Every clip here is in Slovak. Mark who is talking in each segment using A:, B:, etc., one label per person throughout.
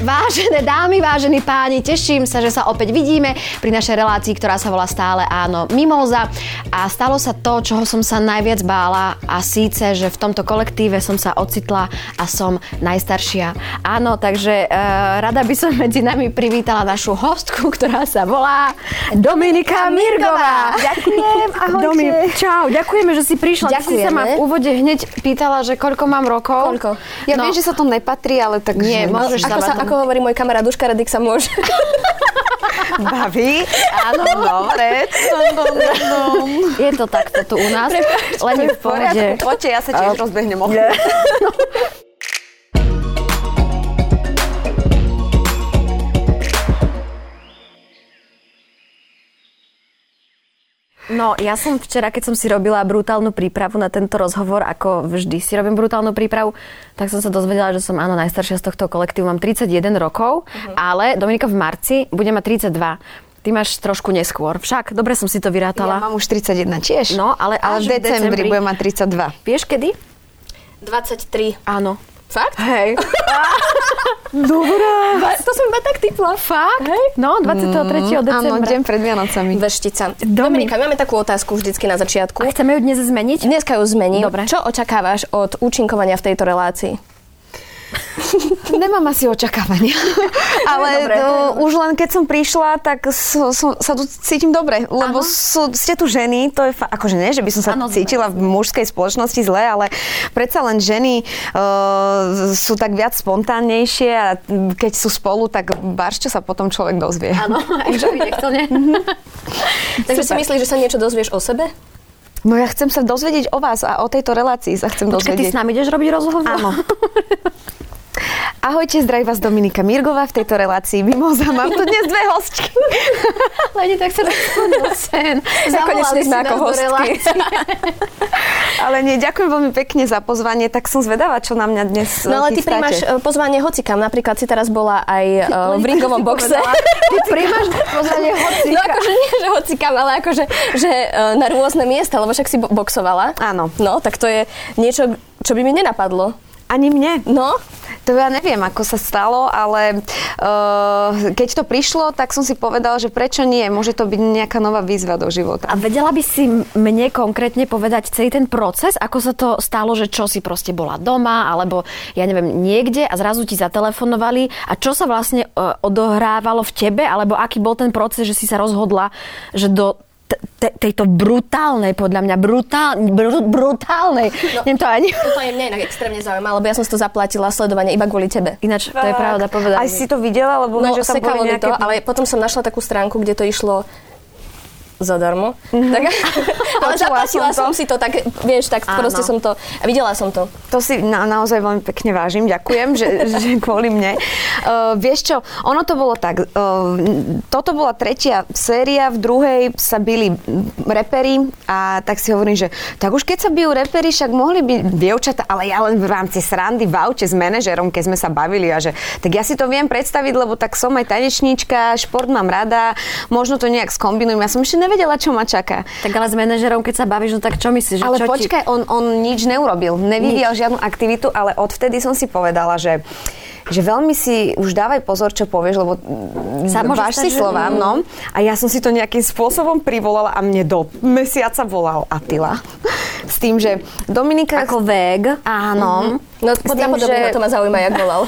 A: Vážené dámy, vážení páni, teším sa, že sa opäť vidíme pri našej relácii, ktorá sa volá stále Áno Mimoza. A stalo sa to, čoho som sa najviac bála a síce, že v tomto kolektíve som sa ocitla a som najstaršia. Áno, takže e, rada by som medzi nami privítala našu hostku, ktorá sa volá Dominika Mirgová.
B: Ďakujem, ahojte. Domi,
A: čau, ďakujeme, že si prišla. Ďakujeme. Ty si sa ma v úvode hneď pýtala, že koľko mám rokov.
B: Koľko? Ja no. viem, že sa to nepatrí, ale tak...
A: Nie, môžeš
B: ako sa, ako hovorí môj kamarát Duška Radik, sa môže.
A: Baví?
B: Áno, dobre.
A: Je to takto tu u nás. Len je v pohode.
B: Poďte, ja sa tiež rozbehnem
A: No, ja som včera, keď som si robila brutálnu prípravu na tento rozhovor, ako vždy si robím brutálnu prípravu, tak som sa dozvedela, že som áno najstaršia z tohto kolektívu. Mám 31 rokov, uh-huh. ale Dominika v marci bude mať 32. Ty máš trošku neskôr. Však, dobre som si to vyrátala.
B: Ja mám už 31 tiež.
A: No, ale,
B: ale v decembri, decembri budem mať 32.
A: Vieš kedy?
B: 23.
A: Áno.
B: Fakt?
A: Hej.
B: Dobrá.
A: To som iba tak typla.
B: Fakt?
A: Hej? No, 23. Mm, decembra.
B: Áno, deň pred Vianocami.
A: Veštica.
B: Dominika, máme takú otázku vždycky na začiatku.
A: A chceme ju dnes zmeniť?
B: Dneska ju zmením.
A: Dobre.
B: Čo očakávaš od účinkovania v tejto relácii?
A: Nemám asi očakávania.
B: Ale dobre, to, už len keď som prišla, tak so, so, sa tu cítim dobre. Lebo sú, ste tu ženy, to je fa- akože nie, že by som sa ano, cítila v mužskej spoločnosti zle, ale predsa len ženy uh, sú tak viac spontánnejšie a keď sú spolu, tak barš, čo sa potom človek dozvie.
A: Áno, aj by nechcel, nie?
B: Takže si myslíš, že sa niečo dozvieš o sebe? No ja chcem sa dozvedieť o vás a o tejto relácii sa chcem
A: Počkej,
B: dozvedieť.
A: ty s nami ideš robiť rozhovor?
B: Áno. Ahojte, zdraví vás Dominika Mirgová v tejto relácii Mimoza. Mám tu dnes dve hostky.
A: Leni, tak sa rozhodol sen.
B: Konečne sme ako hostky. Ale nie, ďakujem veľmi pekne za pozvanie. Tak som zvedavá, čo na mňa dnes
A: No ale ty príjmaš e, pozvanie hocikam. Napríklad si teraz bola aj uh, v ringovom boxe.
B: Ty príjmaš pozvanie hocikam.
A: No akože nie, že hocikam, ale akože že, uh, na rôzne miesta, lebo však si boxovala.
B: Áno.
A: No, tak to je niečo, čo by mi nenapadlo.
B: Ani mne.
A: No?
B: To ja neviem, ako sa stalo, ale uh, keď to prišlo, tak som si povedala, že prečo nie? Môže to byť nejaká nová výzva do života.
A: A vedela by si mne konkrétne povedať celý ten proces, ako sa to stalo, že čo si proste bola doma, alebo ja neviem, niekde a zrazu ti zatelefonovali a čo sa vlastne uh, odohrávalo v tebe, alebo aký bol ten proces, že si sa rozhodla, že do te, tejto brutálnej, podľa mňa, brutál, br, brutálnej. No, Neviem to ani.
B: Toto je mňa inak extrémne zaujímavé, lebo ja som si to zaplatila sledovanie iba kvôli tebe.
A: Ináč, to je pravda povedať.
B: Aj si to videla, lebo
A: no,
B: že tam boli nejaké...
A: to, ale potom som našla takú stránku, kde to išlo zadarmo. Mm-hmm. Tak, ale zaplatila som, som si to, tak vieš, tak Áno. proste som to, a videla som to.
B: To si na, naozaj veľmi pekne vážim, ďakujem, že, že kvôli mne. Uh, vieš čo, ono to bolo tak, uh, toto bola tretia séria, v druhej sa byli reperi a tak si hovorím, že tak už keď sa bijú reperi, však mohli byť dievčata, ale ja len v rámci srandy v aute s manažerom, keď sme sa bavili a že tak ja si to viem predstaviť, lebo tak som aj tanečníčka, šport mám rada, možno to nejak skombinujem. Ja som ešte nevedela, čo ma čaká.
A: Tak ale s manažerom, keď sa bavíš, no tak čo myslíš?
B: Ale
A: čo
B: počkaj, ti... on, on nič neurobil. Nevyvíjal žiadnu aktivitu, ale odvtedy som si povedala, že že veľmi si už dávaj pozor, čo povieš, lebo Sa váš si slovám, no. A ja som si to nejakým spôsobom privolala a mne do mesiaca volal Atila. S tým, že Dominika...
A: Ako vég.
B: Áno.
A: Mm-hmm. No podľa tým, že... to ma zaujíma, jak volal.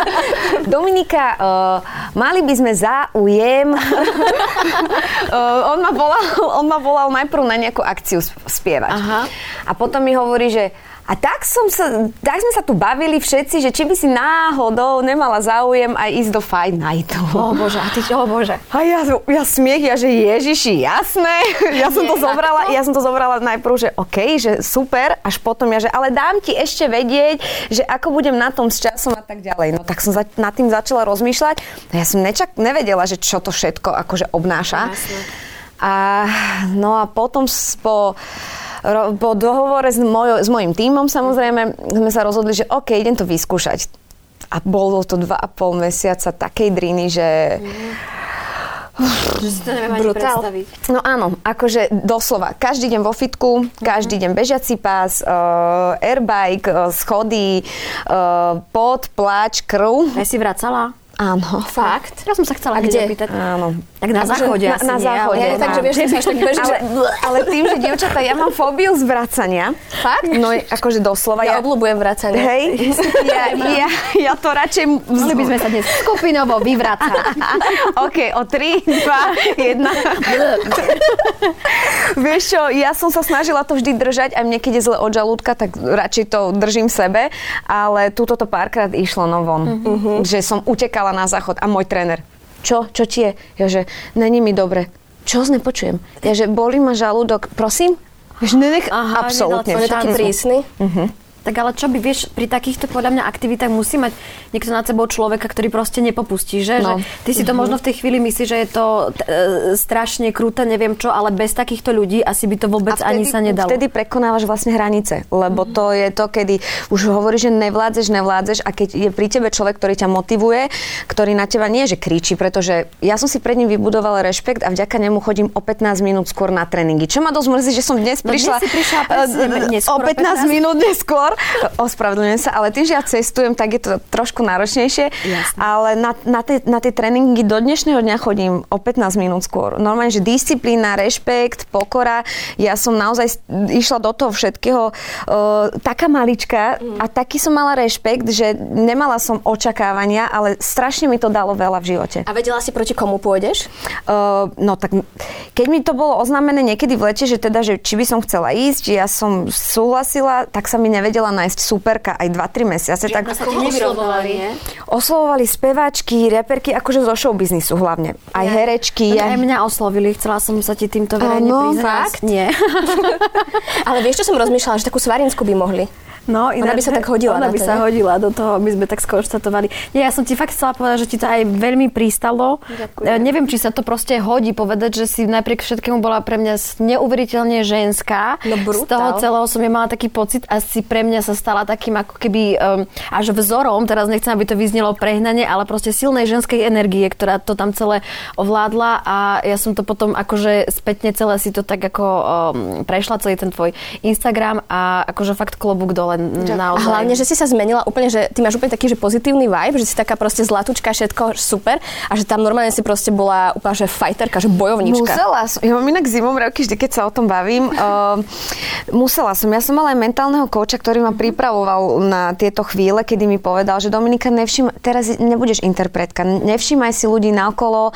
B: Dominika, uh, mali by sme záujem... uh, on, ma volal, on ma volal najprv na nejakú akciu spievať. Aha. A potom mi hovorí, že a tak, som sa, tak sme sa tu bavili všetci, že či by si náhodou nemala záujem aj ísť do Fight Nightu.
A: O bože, a ty čo, o bože.
B: A ja, ja smiech, ja že ježiši, jasné. Ja som to zobrala, ja som to zobrala najprv, že OK, že super, až potom ja, že ale dám ti ešte vedieť, že ako budem na tom s časom a tak ďalej. No tak som za, nad tým začala rozmýšľať. A ja som nečak, nevedela, že čo to všetko akože obnáša. Jasné. A, no a potom po po dohovore s, moj, s mojim tímom samozrejme sme sa rozhodli, že OK, idem to vyskúšať. A bolo to dva a pol mesiaca takej driny, že... Mm
A: Že si to neviem ani
C: Brutál.
A: predstaviť.
B: No áno, akože doslova. Každý deň vo fitku, každý deň bežiaci pás, uh, airbike, uh, schody, uh, pot, pláč, krv.
A: Aj si vracala?
B: Áno.
C: Fakt?
A: Ja som sa chcela
C: A kde?
A: opýtať.
B: Áno.
A: Tak na záchode
B: na-
A: asi
B: na záchode.
A: ale-
C: Ja, takže vieš, že tak beží,
B: Ale,
C: že...
B: ale tým, že dievčatá, ja mám fóbiu z vracania.
C: Fakt?
B: No akože doslova.
C: Ja obľúbujem vracanie.
B: Hej, ja, ja, ja to radšej...
A: Mali by sme sa dnes skupinovo vyvracať.
B: OK, o 3, 2, 1. Vieš čo, ja som sa snažila to vždy držať, aj mne keď je zle od žalúdka, tak radšej to držím v sebe, ale túto to párkrát išlo no von, že som utekala na záchod a môj tréner, čo, čo ti je? Ja, že není mi dobre. Čo nepočujem? Ja, že bolí ma žalúdok, prosím? Vieš, nenech,
A: Aha,
B: absolútne.
C: On je taký prísny.
A: Tak ale čo by, vieš, pri takýchto podľa mňa aktivitách musí mať niekto nad sebou človeka, ktorý proste nepopustí, že?
B: No.
A: že ty si to možno v tej chvíli myslíš, že je to t- e, strašne krúte, neviem čo, ale bez takýchto ľudí asi by to vôbec
B: A
A: ani sa nedalo.
B: Vtedy prekonávaš vlastne hranice, lebo to je to, kedy už hovoríš, že nevládzeš, nevládzeš a keď je pri tebe človek, ktorý ťa motivuje, ktorý na teba nie, že kričí, pretože ja som si pred ním vybudovala rešpekt a vďaka nemu chodím o 15 minút skôr na tréningy. Čo ma dosť mrzí, že som dnes
A: No dnes
B: prišla,
A: prišla presne neskôr,
B: o 15
A: 15.
B: minút neskôr. Ospravedlňujem sa, ale tým, že ja cestujem, tak je to trošku náročnejšie. Ale na, na, tie, na tie tréningy do dnešného dňa chodím o 15 minút skôr. Normálne, že disciplína, rešpekt, pokora. Ja som naozaj išla do toho všetkého uh, taká malička a taký som mala rešpekt, že nemala som očakávania, ale strašne mi to dalo veľa v živote.
C: A vedela si, proti komu pôjdeš?
B: Uh, no tak keď mi to bolo oznámené niekedy v lete, že teda, že či by som chcela ísť, ja som súhlasila, tak sa mi nevedela nájsť superka aj 2-3 mesiace. Tak
A: ti nevyrovnali, nie?
B: oslovovali speváčky, reperky, akože zo show biznisu hlavne. Aj herečky.
A: Aj
B: Ja,
A: mňa oslovili, chcela som sa ti týmto verejne priznať.
C: fakt?
A: Nie.
C: Ale vieš, čo som rozmýšľala, že takú svarinsku by mohli.
A: No,
C: Ona by sa tak hodila
A: Ona
C: na
A: by
C: to,
A: sa
C: ne?
A: hodila do toho, my sme tak skonštatovali. Nie, ja som ti fakt chcela povedať, že ti to aj veľmi pristalo.
C: Ďakujem.
A: E, neviem, či sa to proste hodí povedať, že si napriek všetkému bola pre mňa neuveriteľne ženská.
C: No,
A: Z toho
C: brutál.
A: celého som ja mala taký pocit a si pre mňa sa stala takým ako keby um, až vzorom, teraz nechcem, aby to vyznelo prehnane, ale proste silnej ženskej energie, ktorá to tam celé ovládla a ja som to potom akože spätne celé si to tak ako um, prešla celý ten tvoj Instagram a akože fakt klobúk dole naozaj.
C: A hlavne, že si sa zmenila úplne, že ty máš úplne taký, že pozitívny vibe, že si taká proste zlatúčka, všetko super a že tam normálne si proste bola úplne, že fighterka, že bojovnička.
B: Musela som, ja mám inak zimomriavky vždy, keď sa o tom bavím. Uh, musela som. Ja som mala aj mentálneho kouča, ktorý ma pripravoval na tieto chvíle, kedy mi povedal, že Dominika, nevšim, teraz nebudeš interpretka, nevšímaj si ľudí naokolo,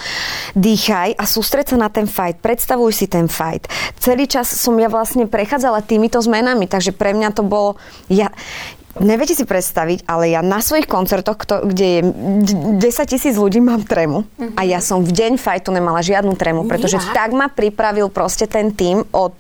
B: dýchaj a sústreď sa na ten fight. Predstavuj si ten fight. Celý čas som ja vlastne prechádzala týmito zmenami, takže pre mňa to bolo... Ja, Neviete si predstaviť, ale ja na svojich koncertoch, kto, kde je d- 10 tisíc ľudí, mám trému. A ja som v deň fajtu nemala žiadnu trému, pretože
A: Ja?
B: tak ma pripravil proste ten tým od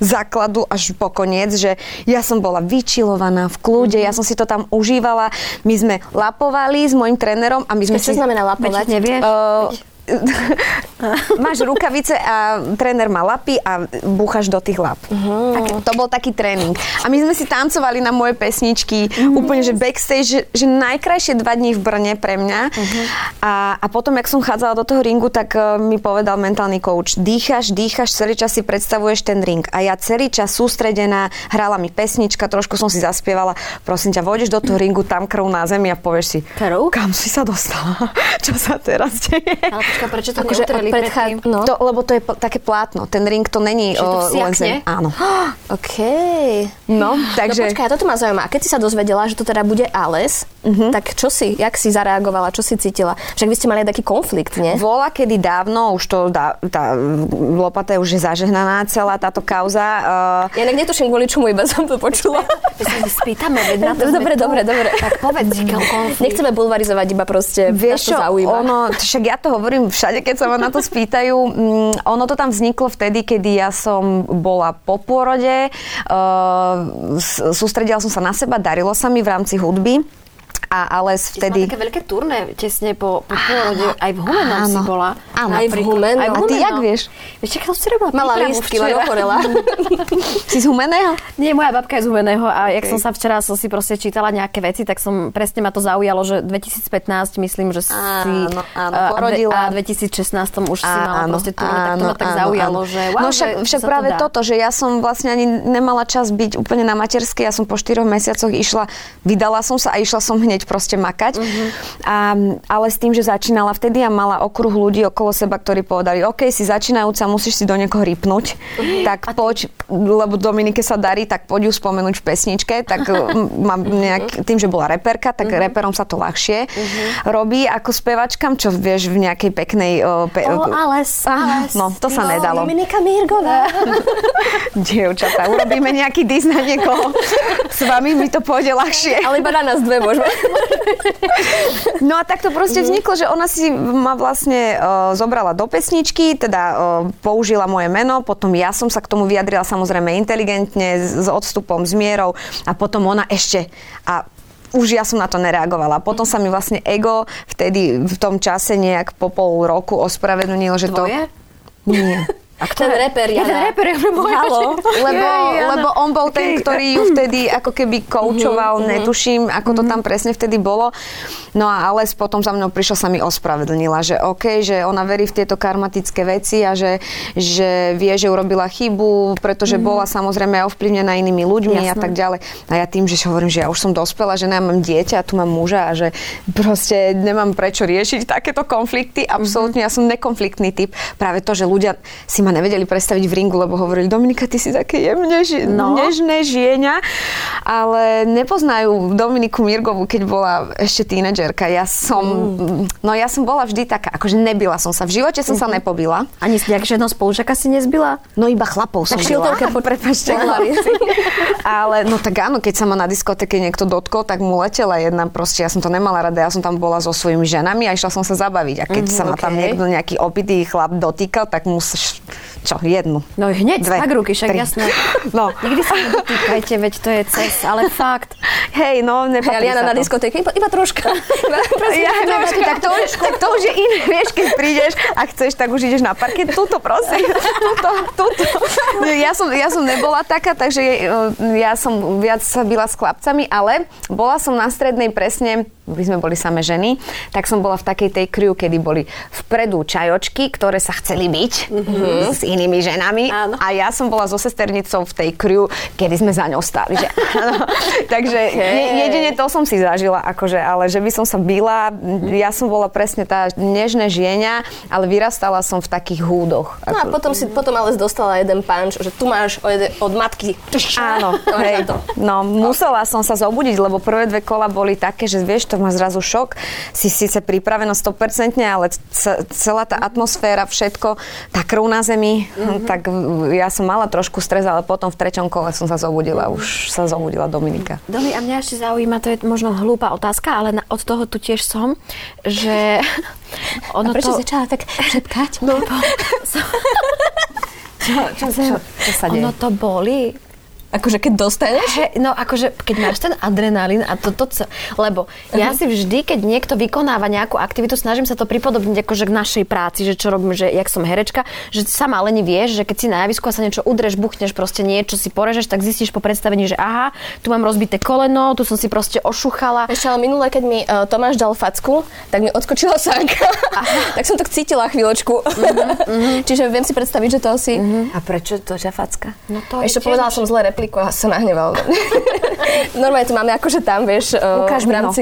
B: základu až po koniec, že ja som bola vyčilovaná v kľude, ja som si to tam užívala. My sme lapovali s môjim trénerom a my sme
C: Čo
B: si...
C: znamená lapovať?
A: Nevieš?
B: Uh, máš rukavice a tréner má lapy a búchaš do tých lap. Uh-huh. To bol taký tréning. A my sme si tancovali na moje pesničky, uh-huh. úplne, že backstage, že, že najkrajšie dva dní v Brne pre mňa. Uh-huh. A, a potom, jak som chádzala do toho ringu, tak uh, mi povedal mentálny coach, dýchaš, dýchaš, celý čas si predstavuješ ten ring. A ja celý čas sústredená, hrala mi pesnička, trošku som si zaspievala, prosím ťa, vôjdeš do toho ringu, tam krv na zemi a povieš si,
A: Krv?
B: kam si sa dostala? Čo sa teraz deje?
A: Ale počkaj, prečo to
C: Akože
A: neutreli
C: predchá-? No.
B: To, lebo to je pl- také plátno. Ten ring to není
A: Čiže to
B: o, len zem. Áno.
C: OK.
B: No,
C: Takže...
B: takže...
C: No počkaj, toto ma zaujíma. A keď si sa dozvedela, že to teda bude Ales, uh-huh. tak čo si, jak si zareagovala, čo si cítila? Však vy ste mali aj taký konflikt, nie?
B: Vola, kedy dávno, už to dá, tá lopata už je zažehnaná, celá táto kauza. Uh,
C: Ja inak netuším, kvôli čomu iba som to počula.
A: My sa spýtame, veď na to
C: Dobre, dobre, dobre.
A: Tak povedz, konflikt.
C: Nechceme bulvarizovať, iba proste
B: Vieš čo, ono, však ja to hovorím všade, keď sa ma na to spýtajú. Mm, ono to tam vzniklo vtedy, kedy ja som bola po pôrode, s- sústredila som sa na seba, darilo sa mi v rámci hudby. A ale
A: vtedy...
B: vtedy...
A: také veľké turné tesne po, po pôrode, aj v Humenom si
B: Áno.
A: bola.
B: Áno.
C: Aj v Humenom.
A: Aj v
B: A ty jak vieš?
A: Vieš, čakala som si robila
C: Mala lístky, len ochorela.
B: Si z Humeného?
A: Nie, moja babka je z Humeného a jak som sa včera som si proste čítala nejaké veci, tak som presne ma to zaujalo, že 2015 myslím, že si
B: Áno, áno, porodila.
A: a v 2016 už si mala proste turné, tak to ma tak zaujalo, že wow,
B: No však, však
A: to
B: práve
A: dá.
B: toto, že ja som vlastne ani nemala čas byť úplne na materskej, ja som po štyroch mesiacoch išla, vydala som sa a išla som hneď proste makať.
A: Mhm.
B: A, ale s tým, že začínala vtedy a mala okruh ľudí okolo seba, ktorí povedali, OK, si začínajúca, musíš si do niekoho rypnúť,
A: Mhm.
B: tak poď, lebo Dominike sa darí, tak poď ju spomenúť v pesničke, tak mám nejak, tým, že bola reperka, tak
A: Mhm.
B: reperom sa to ľahšie robí ako spevačkam, čo vieš v nejakej peknej... O, pe,
A: O, Ales,
B: Ah,
A: Ales.
B: No, to sa nedalo.
C: Dominika Mirgová.
B: Dievčatá, urobíme nejaký dis na niekoho. S vami mi to pôjde ľahšie.
C: Ale iba na nás dve môžeme.
B: No a tak to proste vzniklo, že ona si ma vlastne uh, zobrala do pesničky, teda uh, použila moje meno, potom ja som sa k tomu vyjadrila samozrejme inteligentne, s, s odstupom, s mierou a potom ona ešte a už ja som na to nereagovala. Potom sa mi vlastne ego vtedy v tom čase nejak po pol roku ospravedlnilo, že
A: Tvoje?
B: to... Nie.
C: A ten reper,
A: Ja ten
C: Jana.
A: reper,
B: Halo, lebo, lebo on bol ten, ktorý ju vtedy ako keby koučoval, netuším, ako to tam presne vtedy bolo. No a Ales potom za mnou prišla, sa mi ospravedlnila, že OK, že ona verí v tieto karmatické veci a že, že vie, že urobila chybu, pretože bola samozrejme ovplyvnená inými ľuďmi a
A: Jasné.
B: tak ďalej. A ja tým, že hovorím, že ja už som dospela, že mám dieťa a tu mám muža a že proste nemám prečo riešiť takéto konflikty. Absolútne, ja som nekonfliktný typ. Práve to, že ľudia si ma nevedeli predstaviť v ringu, lebo hovorili, Dominika, ty si také jemne, ži-
A: No.
B: nežné žieňa, ale nepoznajú Dominiku Mirgovú, keď bola ešte tínedžerka. Ja som, no ja som bola vždy taká, akože nebila som sa. V živote som sa nepobila.
A: Ani si nejak žiadno spolužaka si nezbila?
B: No iba chlapov som
C: Tak
B: bila.
C: šiltovke po
B: Prepačte. Ale no tak áno, keď sa ma na diskotéke niekto dotkol, tak mu letela jedna proste, ja som to nemala rada, ja som tam bola so svojimi ženami a išla som sa zabaviť. A keď sa ma tam
A: okej.
B: niekto, nejaký opitý chlap dotýkal, tak musíš, čo, jednu.
A: No hneď,
B: Dve,
A: tak ruky, však
B: tri.
A: jasné.
B: No.
A: Nikdy sa nedotýkajte, veď to je cez, ale fakt.
B: Hej, no, nepatrí
C: ale Jana na diskotéke, iba, iba troška. Iba, prosím,
B: Ja,
C: iba
B: no, tak to, už, tak to už je iné, vieš, keď prídeš a chceš, tak už ideš na parket. Tuto, prosím, tuto, tuto. Ja som, ja som nebola taká, takže uh, ja som viac sa byla s chlapcami, ale bola som na strednej presne, my sme boli same ženy, tak som bola v takej tej crew, kedy boli vpredu čajočky, ktoré sa chceli byť s inými ženami
A: Áno.
B: a ja som bola so sesternicou v tej crew, kedy sme za ňou stáli. Že. Takže je, jedine to som si zažila, akože, ale že by som sa byla, ja som bola presne tá nežné žienia, ale vyrastala som v takých húdoch.
C: No a potom si potom ale dostala jeden punch, že tu máš od, od matky.
B: Áno, hej. No, musela som sa zobudiť, lebo prvé dve kola boli také, že vieš, to má zrazu šok. Si síce pripravená 100%, ale ce- celá tá atmosféra, všetko, tá krv na zemi, tak ja som mala trošku stres, ale potom v treťom kole som sa zobudila, už sa zobudila Dominika.
A: Domi, a mňa ešte zaujíma, to je možno hlúpa otázka, ale na, od toho tu tiež som, že ono
C: A prečo
A: to...
C: začala tak šepkať?
A: No,
B: Čo, čo, čo, čo sa deje?
A: ono to boli.
C: Akože keď dostaneš?
A: He, no akože, keď máš ten adrenalín a toto, ce- lebo ja si vždy, keď niekto vykonáva nejakú aktivitu, snažím sa to pripodobniť akože k našej práci, že čo robím, že jak som herečka, že sama len vieš, že keď si na javisku a sa niečo udreš, buchneš, proste niečo si porežeš, tak zistíš po predstavení, že aha, tu mám rozbité koleno, tu som si proste ošuchala.
C: Ešte ale minule, keď mi uh, Tomáš dal facku, tak mi odskočila sánka. tak som tak cítila chvíľočku. Čiže viem si predstaviť, že to asi...
B: A prečo to, že facka?
A: No to
C: Ešte povedala som zlé repliku a sa nahneval. Normálne to máme akože tam, vieš, uh,
B: Ukáž
C: v
B: ho.
C: rámci...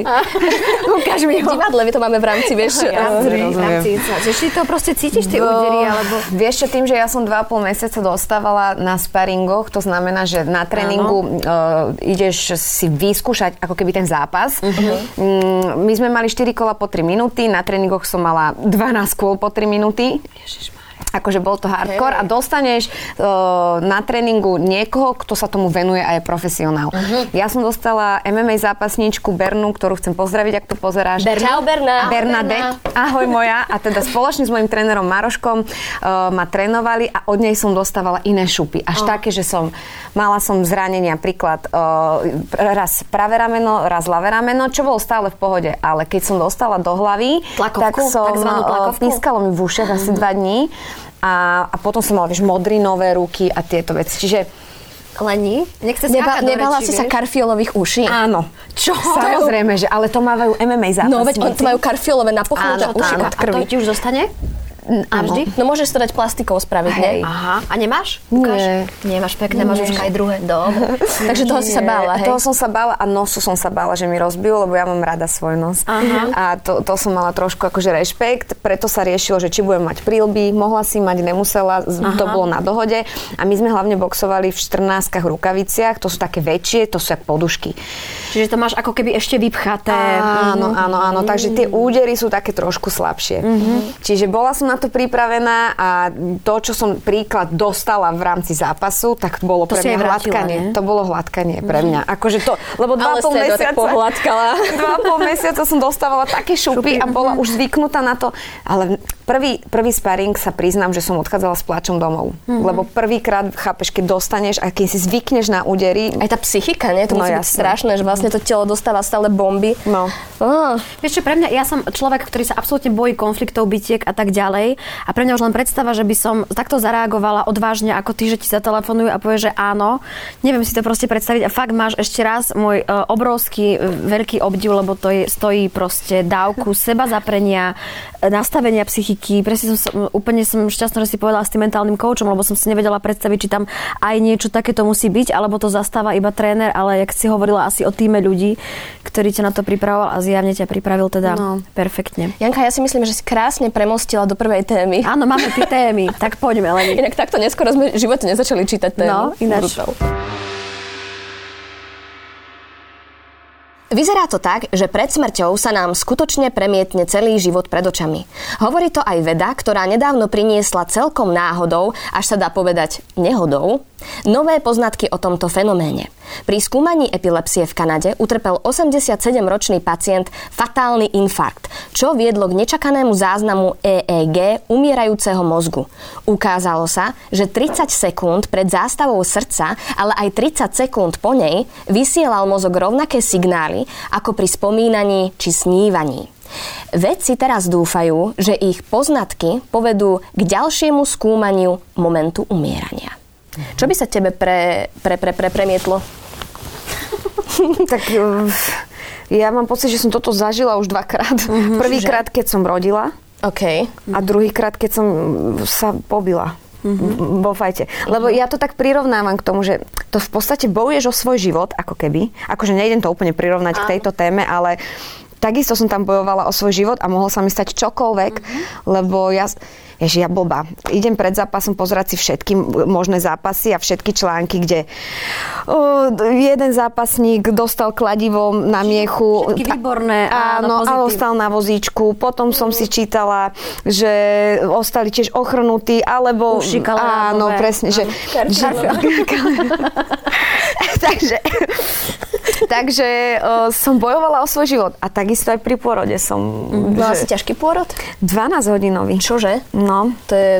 A: Ukáž mi
C: V divadle my to máme v rámci, vieš...
A: Ja,
C: uh,
A: v rámci, ty to proste cítiš, tie údery, alebo...
B: Vieš čo, tým, že ja som 2,5 mesiaca dostávala na sparingoch, to znamená, že na tréningu uh, ideš si vyskúšať ako keby ten zápas. Mm, my sme mali 4 kola po 3 minúty, na tréningoch som mala 12 kôl po 3 minúty. Akože bol to hardcore a dostaneš uh, na tréningu niekoho, kto sa tomu venuje a je profesionál. Uh-huh. Ja som dostala MMA zápasníčku Bernu, ktorú chcem pozdraviť, ak to pozeráš.
C: Berna. Čau, Berna.
B: Bernadette. Ahoj moja. A teda spoločne s mojim trénerom Maroškom uh, ma trénovali a od nej som dostávala iné šupy. Až oh. také, že som mala som zranenia, príklad uh, raz pravé rameno, raz ľavé rameno, čo bolo stále v pohode. Ale keď som dostala do hlavy,
A: tlakovku,
B: tak som
A: uh,
B: pískalo mi v ušiach asi dva dní a, a potom som mala, vieš, modrinové ruky a tieto veci. Čiže
A: Lení?
C: Nechce Neba, Nebala si sa karfiolových uší?
B: Áno. Čo? Samozrejme, že, ale to mávajú MMA zápasníci.
C: No veď on, to majú karfiolové napuchnuté uši
A: od krvi. A to ti už zostane?
C: A vždy? No môžeš to dať plastikou spraviť, Hej.
A: Aha. A nemáš?
B: Nie.
A: Nemáš pekné, máš už aj druhé. Dobre.
C: Takže toho si sa bála, hej?
B: Toho som sa bála a nosu som sa bála, že mi rozbil, lebo ja mám rada svoj nos. Aha. A to, to som mala trošku akože rešpekt, preto sa riešilo, že či budem mať prílby, mohla si mať, nemusela, Aha. to bolo na dohode. A my sme hlavne boxovali v 14 rukaviciach, to sú také väčšie, to sú jak podušky.
A: Čiže to máš ako keby ešte vypchaté.
B: Áno, áno, áno. Takže tie údery sú také trošku slabšie. Mm-hmm. Čiže bola som na to pripravená a to, čo som príklad dostala v rámci zápasu, tak bolo to pre mňa hladkanie. To bolo hladkanie pre mňa. Akože to, lebo dva pol mesiaca... Dva pol mesiaca som dostávala také šupy, šupy. a bola už zvyknutá na to. Ale prvý, prvý sparring sa priznám, že som odchádzala s plačom domov. Mm-hmm. Lebo prvýkrát, chápeš, keď dostaneš a keď si zvykneš na údery...
C: Aj tá psychika, nie? To no, musí byť strašné, že vlastne to telo dostáva stále bomby.
B: No.
A: Oh. Vieš čo, pre mňa, ja som človek, ktorý sa absolútne bojí konfliktov, bytiek a tak ďalej. A pre mňa už len predstava, že by som takto zareagovala odvážne ako ty, že ti zatelefonujú a povie, že áno. Neviem si to proste predstaviť. A fakt máš ešte raz môj uh, obrovský, uh, veľký obdiv, lebo to je, stojí proste dávku seba zaprenia, nastavenia psychiky. Presne som, úplne som šťastná, že si povedala s tým mentálnym koučom, lebo som si nevedela predstaviť, či tam aj niečo takéto musí byť, alebo to zastáva iba tréner, ale jak si hovorila asi o týme ľudí, ktorý ťa na to pripravoval a zjavne ťa pripravil teda no. perfektne.
C: Janka, ja si myslím, že si krásne premostila do prvej témy.
A: Áno, máme tie témy, tak poďme len.
C: Inak takto neskoro sme v živote nezačali čítať témy.
A: No, ináč.
C: Vyzerá to tak, že pred smrťou sa nám skutočne premietne celý život pred očami. Hovorí to aj veda, ktorá nedávno priniesla celkom náhodou, až sa dá povedať nehodou, Nové poznatky o tomto fenoméne. Pri skúmaní epilepsie v Kanade utrpel 87-ročný pacient fatálny infarkt, čo viedlo k nečakanému záznamu EEG umierajúceho mozgu. Ukázalo sa, že 30 sekúnd pred zástavou srdca, ale aj 30 sekúnd po nej vysielal mozog rovnaké signály ako pri spomínaní či snívaní. Vedci teraz dúfajú, že ich poznatky povedú k ďalšiemu skúmaniu momentu umierania. Čo by sa tebe pre, pre, pre, pre premietlo?
B: tak eh, ja mám pocit, že som toto zažila už dvakrát. Mm-hmm, Prvýkrát, keď som rodila.
C: OK.
B: A druhýkrát, keď som sa pobila. Mm-hmm. vo fajte. Lebo ja to tak prirovnávam k tomu, že to v podstate bojuješ o svoj život, ako keby. Akože nejdem to úplne prirovnať Áno. k tejto téme, ale takisto som tam bojovala o svoj život a mohol sa mi stať čokoľvek, mm-hmm. lebo ja Ježi, ja. Idem pred zápasom pozerať si všetky možné zápasy a všetky články, kde uh, jeden zápasník dostal kladivo na miechu.
A: Všetky výborné.
B: Áno, a ostal na vozíčku. Potom som si čítala, že ostali tiež ochrnutí, alebo...
A: Uši
B: Áno, presne. Že, že, takže takže uh, som bojovala o svoj život. A takisto aj pri pôrode som...
C: Mm, že... si ťažký pôrod?
B: 12 hodinový.
C: Čože?
B: No.
C: To je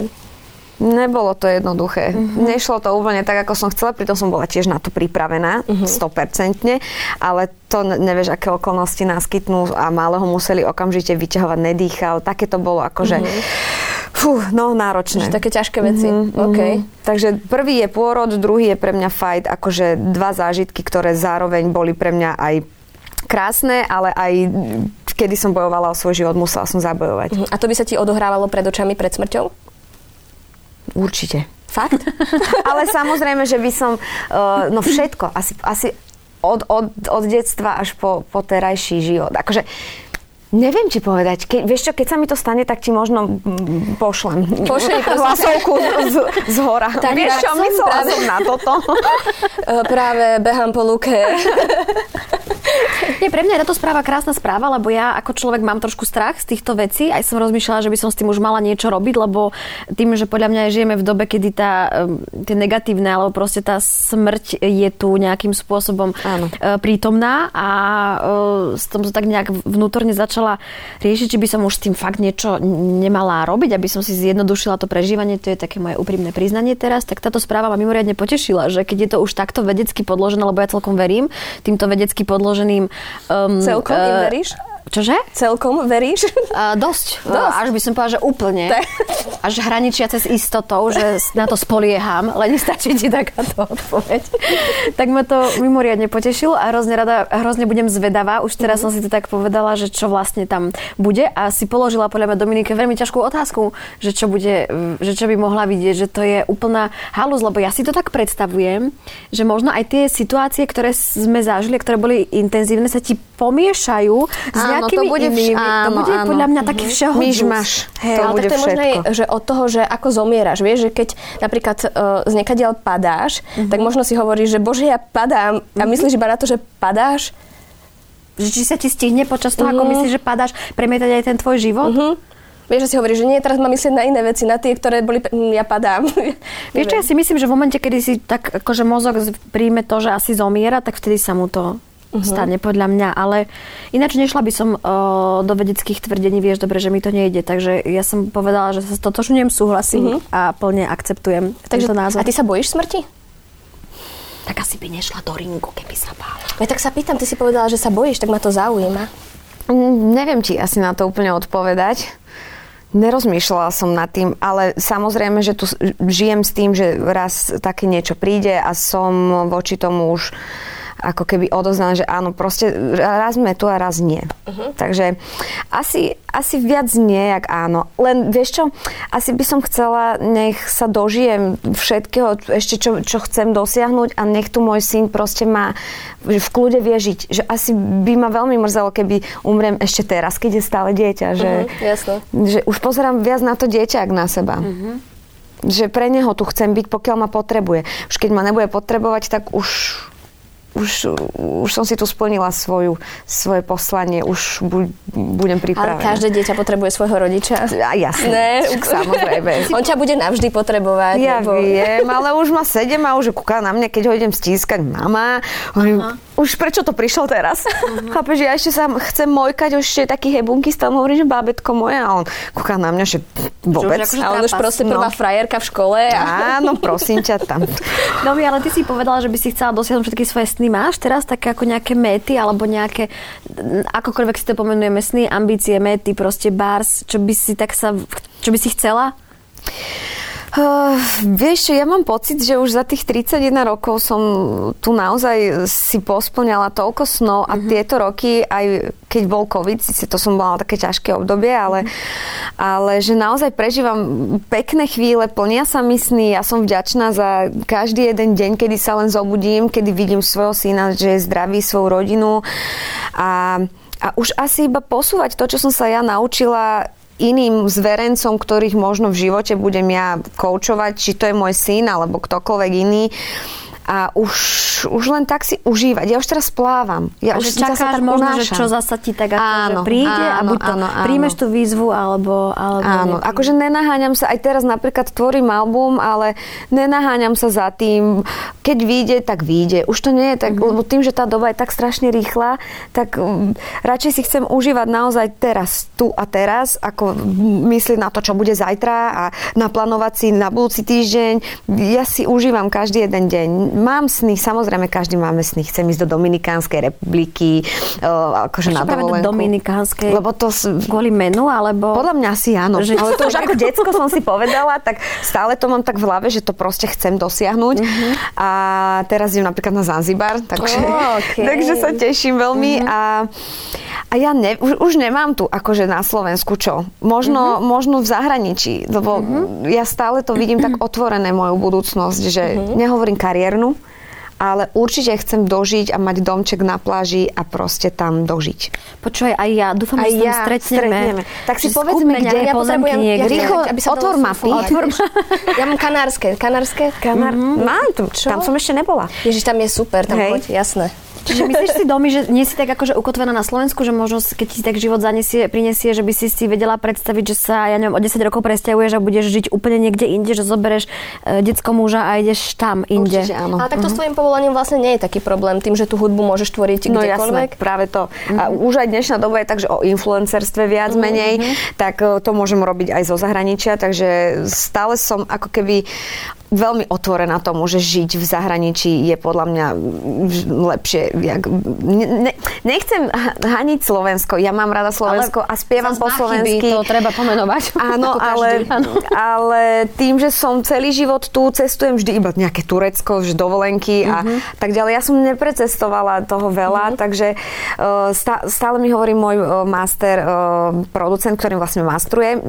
B: Nebolo to jednoduché. Uh-huh. Nešlo to úplne tak, ako som chcela, pritom som bola tiež na to pripravená, uh-huh. 100%, ale to nevieš, aké okolnosti naskytnú a malého museli okamžite vyťahovať, nedýchal. Také to bolo akože... Uh-huh. Fú, no náročné.
C: Že také ťažké veci. Uh-huh, okay.
B: Takže prvý je pôrod, druhý je pre mňa fight, akože dva zážitky, ktoré zároveň boli pre mňa aj krásne, ale aj kedy som bojovala o svoj život, musela som zabojovať.
C: Uh-huh. A to by sa ti odohrávalo pred očami pred smrťou?
B: Určite.
C: Fakt?
B: Ale samozrejme, že by som, uh, no všetko, asi, asi od, od, od detstva až po, po terajší život. Akože Neviem ti povedať. Ke, vieš čo, keď sa mi to stane, tak ti možno pošlem
C: Pošli
B: hlasovku z, z hora. Tak vieš čo, myslela som na toto.
C: Eh, práve behám po luke.
A: Nie, pre mňa je táto správa krásna správa, lebo ja ako človek mám trošku strach z týchto vecí. Aj som rozmýšľala, že by som s tým už mala niečo robiť, lebo tým, že podľa mňa žijeme v dobe, kedy tá, tie negatívne, alebo proste tá smrť je tu nejakým spôsobom
B: Áno.
A: uh, prítomná a uh, som to tak nejak vnútorne začala riešiť, či by som už s tým fakt niečo nemala robiť, aby som si zjednodušila to prežívanie, to je také moje úprimné priznanie teraz, tak táto správa ma mimoriadne potešila, že keď je to už takto vedecky podložené, lebo ja celkom verím týmto vedecky podloženým... Um,
C: Celkom
A: uh,
C: veríš?
A: Čože?
C: Celkom veríš?
A: Uh, dosť.
C: Dosť.
A: Až by som povedala, že úplne.
C: Tak.
A: Až hraničia cez istotou, že na to spolieham, len nestačí ti takáto odpoveď. tak ma to mimoriadne potešilo a hrozne rada, hrozne budem zvedavá. Už teraz som si to tak povedala, že čo vlastne tam bude a si položila podľa mňa Dominike veľmi ťažkú otázku, že čo bude, že čo by mohla vidieť, že to je úplná halus, lebo ja si to tak predstavujem, že možno aj tie situácie, ktoré sme zažili, ktoré boli intenzívne, sa ti pomiešajú s
B: Áno,
A: nejakými
B: to bude vš-
A: inými. to
B: áno,
A: bude
B: áno.
A: podľa mňa taký
B: Mhm.
A: všeho
B: Myšmaš.
C: Hej,
B: To
C: ale
B: bude
C: tak to je možno aj, že od toho, že ako zomieraš, vieš, že keď napríklad uh, z niekadiaľ padáš, tak možno si hovoríš, že bože, ja padám a myslíš iba na to, že padáš,
A: že či sa ti stihne počas toho, ako
C: Mhm.
A: myslíš, že padáš, premietať aj ten tvoj život?
C: uh-huh. vieš, že si hovoríš, že nie, teraz mám myslieť na iné veci, na tie, ktoré boli, hm, ja padám.
A: Vieš čo, ja si myslím, že v momente, kedy si tak akože mozog príjme to, že asi zomiera, tak vtedy sa mu to stane podľa mňa, ale ináč nešla by som uh, do vedeckých tvrdení, vieš dobre, že mi to nejde, takže ja som povedala, že sa stotočňujem, súhlasím a plne akceptujem
C: Takže,
A: tento názor.
C: a ty sa bojíš smrti?
A: tak asi by nešla do ringu, keby sa bála.
C: Ja tak sa pýtam, ty si povedala, že sa bojíš, tak ma to zaujíma.
B: Mm, Neviem ti asi na to úplne odpovedať. Nerozmýšľala som nad tým, ale samozrejme, že tu žijem s tým, že raz také niečo príde a som voči tomu už ako keby odoznaná, že áno, proste raz sme tu a raz nie. Uh-huh. Takže asi, asi viac nie, jak áno. Len vieš čo, asi by som chcela, nech sa dožijem všetkého, ešte čo, čo chcem dosiahnuť a nech tu môj syn proste má, v kľude vie žiť. Že asi by ma veľmi mrzelo, keby umrem ešte teraz, keď je stále dieťa. Že,
C: Mhm, jasné.
B: že už pozerám viac na to dieťa, ako na seba. Že pre neho tu chcem byť, pokiaľ ma potrebuje. Už keď ma nebude potrebovať, tak už už, už som si tu splnila svoju, svoje poslanie, už bu, budem
C: Ale
B: pripravená.
C: každé dieťa potrebuje svojho rodiča.
B: A jasne,
C: Ne,
B: samozrejme.
C: On ťa bude navždy potrebovať.
B: Ja
C: lebo...
B: viem, ale už má sedem a už kúka na mňa, keď ho idem stískať. Mama, hovorím, už prečo to prišlo teraz? Chápeš, že ja ešte sa chcem mojkať, už ešte taký hebunky stále hovorím, že bábetko moje a on kúka na mňa, že vôbec.
A: akože
C: A on už proste prvá
B: No.
C: frajerka v škole. A...
B: Áno, prosím ťa tam.
A: No mi, ale ty si povedala, že by si chcela dosiahnuť všetky svoje sny. Máš teraz také ako nejaké méty, alebo nejaké, akokoľvek si to pomenujeme, sny, ambície, méty, proste bars, čo by si tak sa, čo by si chcela?
B: Uh, vieš čo, ja mám pocit, že už za tých 31 rokov som tu naozaj si posplňala toľko snov a tieto roky, aj keď bol COVID, síce to som bola také ťažké obdobie, ale, ale že naozaj prežívam pekné chvíle, plnia sa mi sny, ja som vďačná za každý jeden deň, kedy sa len zobudím, kedy vidím svojho syna, že je zdravý, svoju rodinu a, a už asi iba posúvať to, čo som sa ja naučila iným zverencom, ktorých možno v živote budem ja koučovať, či to je môj syn alebo ktokoľvek iný. A už, už len tak si užívať. Ja už teraz plávam. Ja
A: A
B: už
A: čakáš
B: sa tak
A: možno, že čo zasa ti tak ako,
B: Áno,
A: príde a
B: áno,
A: buď to
B: áno, áno.
A: príjmeš tú výzvu, alebo, alebo
B: Áno,
A: nepríjmeš.
B: akože nenaháňam sa, aj teraz napríklad tvorím album, ale nenaháňam sa za tým, keď vyjde, tak vyjde. Už to nie je tak, lebo tým, že tá doba je tak strašne rýchla, tak um, radšej si chcem užívať naozaj teraz, tu a teraz, ako myslieť na to, čo bude zajtra a naplánovať si na budúci týždeň. Ja si užívam každý jeden deň. Mám sny, samozrejme každý máme sny. Chcem ísť do Dominikánskej republiky, uh, akože
A: Prečo
B: na
A: práve do
B: dovolenku.
A: Dominikánskej?
B: Lebo to...
A: Kvôli menu, alebo...
B: podľa mňa asi áno.
A: Že-.
B: Ale to už ako decko som si povedala, tak stále to mám tak v hlave, že to proste chcem dosiahnuť. A teraz idem napríklad na Zanzibar, takže,
C: okej.
B: takže sa teším veľmi. A, a ja ne, už, už nemám tu akože na Slovensku čo. Možno, možno v zahraničí, lebo ja stále to vidím tak otvorené moju budúcnosť, že nehovorím kariérnu, ale určite chcem dožiť a mať domček na pláži a proste tam dožiť.
A: Počúvaj, aj ja. Dúfam,
B: Aj
A: že tam
B: ja,
A: stretneme.
B: stretneme. Tak si povedzme, kde. Ja
C: potrebujem-
A: niekde.
B: Rýchlo,
C: aby sa
B: otvor mapy. Otvor
C: Ja mám kanárske. Kanárske?
B: Kanár. Mám tu,
C: Čo?
B: tam som ešte nebola.
C: Ježiš, tam je super, tam
B: Hej.
C: choď, jasné.
A: Čiže myslíš si domy, že nie si tak akože ukotvená na Slovensku, že možno keď ti tak život zanesie, prinesie, že by si si vedela predstaviť, že sa, ja neviem, o 10 rokov presťahuješ a budeš žiť úplne niekde inde, že zoberieš e, detsko muža a ideš tam inde.
B: Určite áno.
C: Ale takto s tvojim povolaním vlastne nie je taký problém, tým, že tú hudbu môžeš tvoriť
B: No
C: kdekoľvek.
B: jasné, práve to. A už aj dnešná doba je tak, že o influencerstve viac menej, tak e, to môžem robiť aj zo zahraničia, takže stále som ako keby veľmi otvorená tomu, že žiť v zahraničí je podľa mňa lepšie. Jak, ne, ne, nechcem ha- haniť Slovensko, ja mám rada Slovensko a spievam po
A: chyby,
B: slovensky.
A: To treba pomenovať.
B: Áno, ale,
A: áno.
B: ale tým, že som celý život tu, cestujem vždy iba nejaké Turecko, že dovolenky a
A: Mhm.
B: tak ďalej. Ja som neprecestovala toho veľa, takže uh, stá, stále mi hovorí môj uh, master, uh, producent, ktorý vlastne mastruje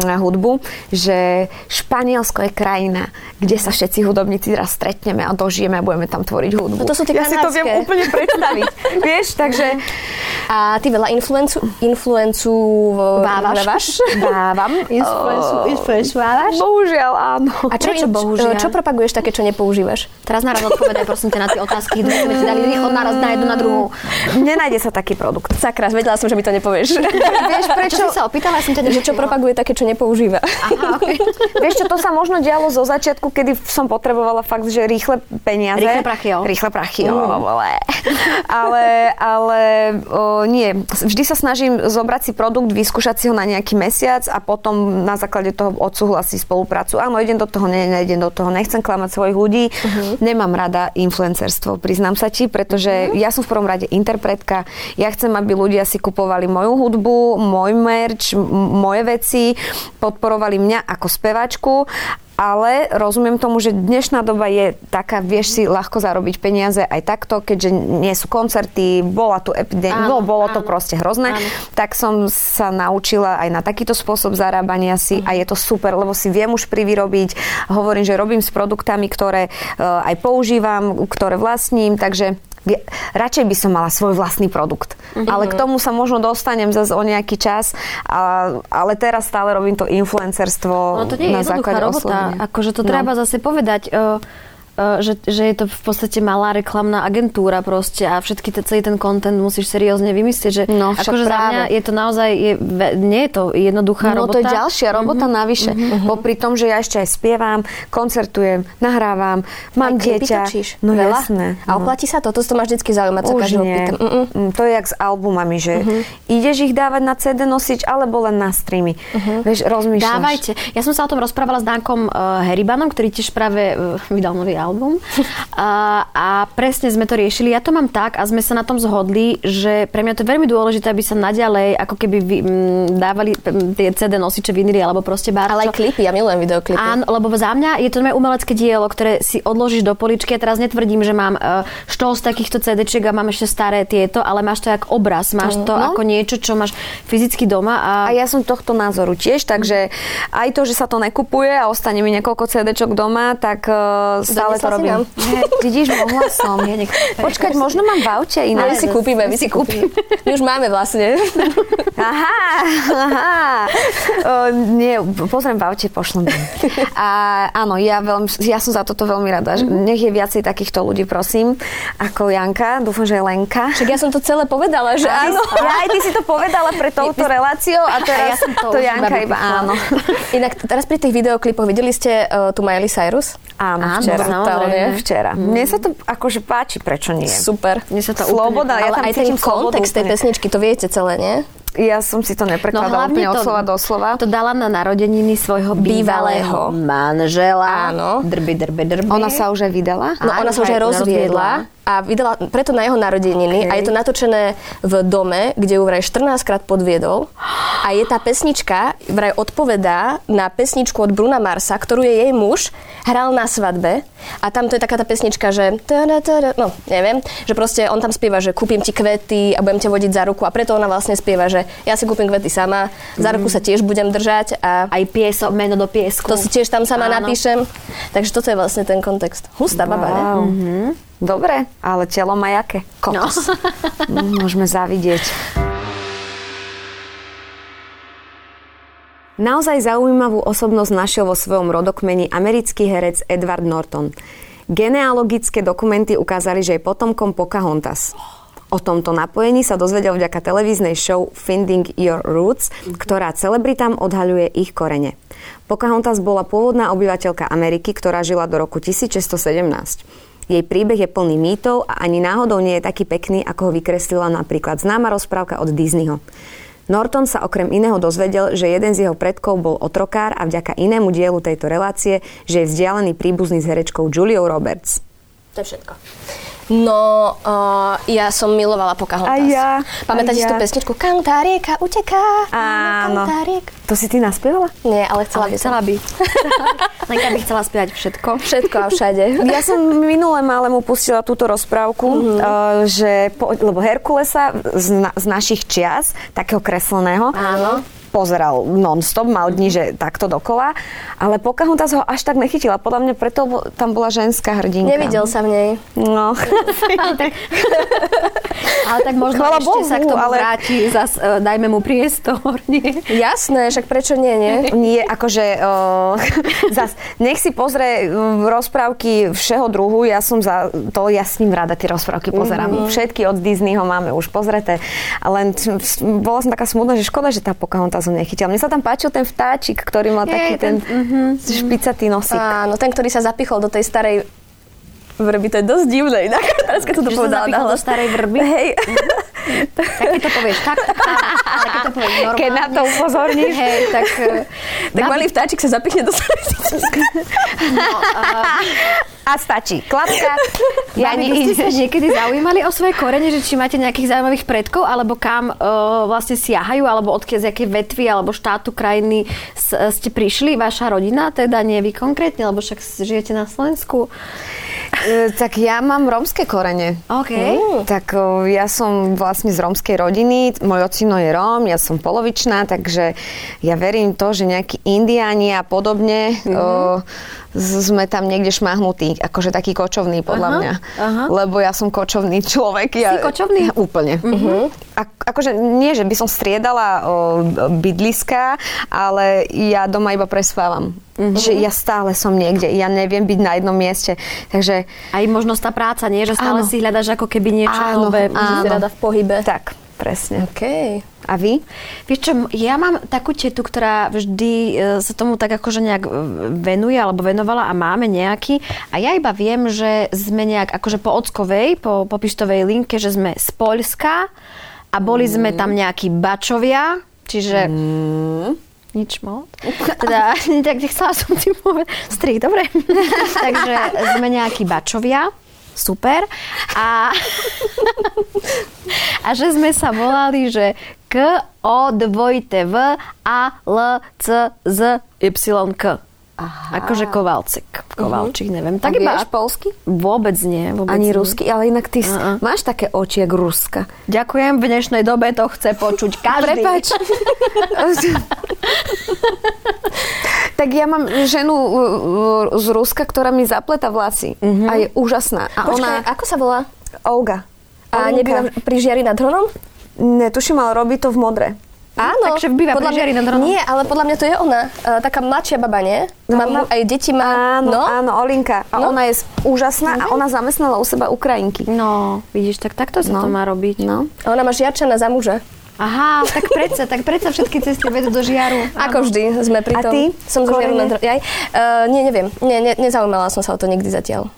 B: na hudbu, že Španielsko je krajina, kde sa všetci hudobníci raz stretneme a dožijeme a budeme tam tvoriť hudbu.
C: No to sú tie
B: ja si to viem
C: kanadské.
B: Úplne predstaviť. Vieš, takže
C: A ty veľa influencu, influencu
A: Vávaš?
B: dávam.
A: Influencu, influencovávaš?
B: Bohužiaľ, áno.
C: A čo,
A: Prečo bohužiaľ?
C: Čo propaguješ také, čo nepoužívaš?
A: Teraz naraz odpovedaj, prosím ťa, na tie otázky. Dve sme ti dali rýchlo naraz na jednu, na druhú.
B: Nenájde sa taký produkt.
C: Sakra, vedela som, že mi to nepovieš.
A: Vieš, prečo? Čo sa opýtala? Som ťa
C: že čo propaguje také, čo nepoužíva.
A: Aha, okay.
B: Vieš čo, to sa možno dialo zo začiatku, kedy som potrebovala fakt, že rýchle peniaze.
A: Rýchle prachy, jo.
B: Rýchle prachy, jo, vole. Ale, ale o, nie. Vždy sa snažím zobrať si produkt, vyskúšať si ho na nejaký mesiac a potom na základe toho odsúhlasiť spoluprácu. Áno, idem do toho, ne, neidem do toho, nechcem klamať svojich ľudí. Nemám rada influencerstvo, priznám sa ti, pretože ja som v prvom rade interpretka. Ja chcem, aby ľudia si kupovali moju hudbu, môj merch, m- moje veci, podporovali mňa ako speváčku ale rozumiem tomu, že dnešná doba je taká, vieš si ľahko zarobiť peniaze aj takto, keďže nie sú koncerty, bola tu epidémia, no, bolo to
A: áno.
B: proste hrozné,
A: Áno.
B: tak som sa naučila aj na takýto spôsob zarábania si a je to super, lebo si viem už privyrobiť. Hovorím, že robím s produktami, ktoré e, aj používam, ktoré vlastním, takže radšej by som mala svoj vlastný produkt. Ale k tomu sa možno dostanem zase o nejaký čas, a, ale teraz stále robím to influencerstvo
A: No to nie je
B: na základe
A: robota.
B: oslovenia.
A: Akože to
B: No.
A: treba zase povedať. Uh, že, že je to v podstate malá reklamná agentúra proste a všetky te, celý ten content musíš seriózne vymyslieť, že
B: No,
A: akože za mňa je to naozaj, je, nie je to jednoduchá
B: No
A: robota.
B: to je ďalšia robota mm-hmm. navyše. Mm-hmm. Popri tom, že ja ešte aj spievam, koncertujem, nahrávam, mám
C: Aj
B: dieťa.
C: točíš?
B: No
C: Veľa?
B: jasné.
C: A oplatí sa to? To to máš vždy zaujímať, sa každého pýtam. Mm-mm.
B: Mm, To je jak s albumami, že ideš ich dávať na CD nosič, alebo len na streamy. Vieš, rozmýšľaš.
A: Dávajte. Ja som sa o tom rozprávala s Dankom uh, Heribanom, ktorý tiež práve uh, vydal nový album. A, a presne sme to riešili. Ja to mám tak a sme sa na tom zhodli, že pre mňa to je veľmi dôležité, aby sa naďalej ako keby vy, m, dávali tie CD nosiče, vinyly alebo proste bar.
C: Ale aj klipy, ja milujem videoklipy.
A: Áno, lebo za mňa je to moje umelecké dielo, ktoré si odložíš do poličky. Ja teraz netvrdím, že mám uh, štol z takýchto CD-čiek a mám ešte staré tieto, ale máš to ako obraz, máš to
B: No.
A: ako niečo, čo máš fyzicky doma. A,
B: A ja som tohto názoru tiež, takže aj to, že sa to nekupuje a ostane mi niekoľko CD-čok doma, tak uh, stále to robím.
C: nám?
B: Nie, vidíš, mohla som.
A: Nech-
B: Počkať, možno mám v aute iné.
C: My si kúpime, my si kúpime. My už máme vlastne.
B: Aha, aha. O, nie, pozriem v aute, pošlem. A áno, ja, veľmi, ja som za toto veľmi rada. že Nech je viacej takýchto ľudí, prosím, ako Janka. Dúfam, že je Lenka.
C: Však ja som to celé povedala, že áno.
B: Ja aj ty si to povedala pre touto reláciou a teraz
A: ja som to
B: to Janka
A: iba
B: áno.
C: Inak teraz pri tých videoklipoch videli ste uh, tu Miley Cyrus?
B: Áno,
A: Áno,
B: včera.
A: Samozrejme.
B: Včera. Mne sa to akože páči, prečo nie?
C: Super.
A: Mne sa to
B: Sloboda, ja
C: Ale
B: tam
C: aj ten
B: cítim
C: kontext tej
B: úplne.
C: pesničky, to viete celé, nie?
B: Ja som si to neprekladala
A: No,
B: úplne od slova do slova.
A: To dala na narodeniny svojho bývalého,
C: Bývalého.
A: manžela.
C: Áno.
A: Drby, drby, drby.
B: Ona sa už aj vydala?
C: No
A: Áno,
C: ona sa už aj
A: aj
C: rozviedla a vydala preto na jeho narodeniny
B: Okej.
C: a je to natočené v dome, kde ju vraj 14 krát podviedol a je tá pesnička, vraj odpovedá na pesničku od Bruna Marsa, ktorú je jej muž, hral na svadbe a tam to je taká tá pesnička, že no neviem, že proste on tam spieva, že kúpim ti kvety a budem ťa vodiť za ruku a preto ona vlastne spieva, že ja si kúpim kvety sama, za ruku sa tiež budem držať a
A: Aj piesok, meno do piesku.
C: to si tiež tam sama
A: Áno.
C: napíšem. Takže toto je vlastne ten kontext. Hustá baba, ne?
B: Wow. Dobre, ale telo má jaké? Kokos. No. Môžeme zavidieť. Naozaj zaujímavú osobnosť našiel vo svojom rodokmeni americký herec Edward Norton. Genealogické dokumenty ukázali, že je potomkom Pocahontas. O tomto napojení sa dozvedel vďaka televíznej show Finding Your Roots, ktorá celebritám odhaľuje ich korene. Pocahontas bola pôvodná obyvateľka Ameriky, ktorá žila do roku 1617. Jej príbeh je plný mýtov a ani náhodou nie je taký pekný, ako ho vykreslila napríklad známa rozprávka od Disneyho. Norton sa okrem iného dozvedel, že jeden z jeho predkov bol otrokár a vďaka inému dielu tejto relácie, že je vzdialený príbuzný s herečkou Juliou Roberts.
C: To je všetko. No, uh, ja som milovala Pocahontas.
B: Aj ja,
C: Pamätáte si tú
B: ja.
C: pesničku Kantá rieka uteká.
B: Áno.
C: Kantá rieka.
B: To si ty naspievala?
C: Nie, ale chcela by som.
A: Chcela by. Lenka by chcela spievať všetko.
C: Všetko a všade.
B: Ja som minule málému pustila túto rozprávku, mm-hmm. uh, že po, lebo Herkulesa z, na, z našich čias, takého kresleného,
C: Áno.
B: Pozeral non-stop, mal dní, že takto dokola, ale Pocahontas ho až tak nechytila. Podľa mňa preto tam bola ženská hrdinka.
C: Nevidel sa v nej.
B: No.
A: Ale tak možno
B: Chvala
A: ešte sa k
B: Bohu,
A: tomu
B: ale-
A: vráti, zas, uh, dajme mu priestor, nie?
C: Jasné, však prečo nie, nie?
B: Nie, akože uh, zas, nech si pozrie rozprávky všeho druhu, ja som za to, ja s ním rada tie rozprávky pozerám. Mm-hmm. Všetky od Disneyho máme už pozreté, len bola som taká smutná, že škoda, že tá Pocahontas ho nechytila. Mne sa tam páčil ten vtáčik, ktorý mal
A: Je,
B: taký ten,
A: ten-
B: ten špicatý nosík.
C: Áno, ten, ktorý sa zapichol do tej starej vrby, to je dosť divné inak. Teraz keď to
A: Že sa
C: povedala
A: do
C: nahlas.
A: starej vrby?
C: Hej.
A: Tak keď to povieš tak, ale keď to povieš normálne.
B: Keď na to upozorníš.
A: Hej, tak... eh,
C: Tak malý vtáčik sa zapichne do starej
B: A stačí. Klapka.
A: Ja vy ste sa niekedy zaujímali o svoje korene, že či máte nejakých zaujímavých predkov, alebo kam uh, vlastne siahajú, alebo odkiaľ z jakej vetvy, alebo štátu, krajiny s, ste prišli, vaša rodina, teda nie vy konkrétne, lebo však žijete na Slovensku.
B: E, tak ja mám rómske korene.
A: OK.
B: Tak o, ja som vlastne z rómskej rodiny, môj ocino je Róm, ja som polovičná, takže ja verím to, že nejakí indiáni a podobne
A: Mhm.
B: o, z- sme tam niekde šmahnutí, akože taký kočovný podľa
A: Aha,
B: mňa.
A: aha.
B: Lebo ja som kočovný človek. Ja,
A: Si kočovný? Mhm.
B: Úplne. A, akože nie, že by som striedala o, bydliska, ale ja doma iba prespávam.
A: Mhm.
B: Že ja stále som niekde, ja neviem byť na jednom mieste. Takže
A: Aj možnosť tá práca, nie? Že stále
B: Áno.
A: si hľadaš ako keby niečo
B: Áno,
A: nové.
B: áno.
C: Rada v pohybe.
B: tak, presne.
C: OK.
B: A vy?
A: Vieš čo, ja mám takú tetu, ktorá vždy e, sa tomu tak akože nejak e, venuje alebo venovala a máme nejaký. A ja iba viem, že sme nejak akože po ockovej, po, po pištovej linke, že sme z Poľska a boli sme tam nejakí bačovia, čiže... Nič moc. Teda, tak nechcela som tým povedať. Strich, dobre. Takže sme nejakí bačovia. Super. A, a že sme sa volali, že K, O, dvojité V, A, L, C, Z, Y, K. Aha. Akože Kovalcik. Kovalčík, neviem. Tak
B: A
A: iba...
B: polsky?
A: Vôbec nie. Vôbec
B: Ani
A: nie.
B: rusky, ale inak ty
A: Uh-uh.
B: máš také oči jak Ruska.
A: Ďakujem, v dnešnej dobe to chce počuť každý.
B: Prepač. tak ja mám ženu uh, uh, z Ruska, ktorá mi zapleta vlasy. A je úžasná. A
C: Počkaj,
B: ona...
C: ako sa volá?
B: Olga.
C: A nebýva pri žiari nad Hronom?
B: Netuším, ale robí to v modre.
C: Áno.
A: takže býva
C: podľa
A: nad Hronom.
C: Nie, ale podľa mňa to je ona. Uh, taká mladšia baba, nie? Má,
B: ona-
C: aj deti má.
B: Áno,
C: no?
B: áno, Olinka. A
C: No.
B: ona je úžasná a ona zamestnala u seba Ukrajinky.
A: No, vidíš, tak takto sa
B: No.
A: to má robiť.
B: No.
C: A ona má žiarčana za muža.
A: Aha, tak predsa, tak predsa všetky cesty vedú do žiaru.
C: Ako vždy sme pri
B: A
C: tom.
B: ty?
C: Som zo žiaru Hronom. Jaj. Uh, nie, neviem. Nie, ne, nezaujímala som sa o to nikdy zatiaľ.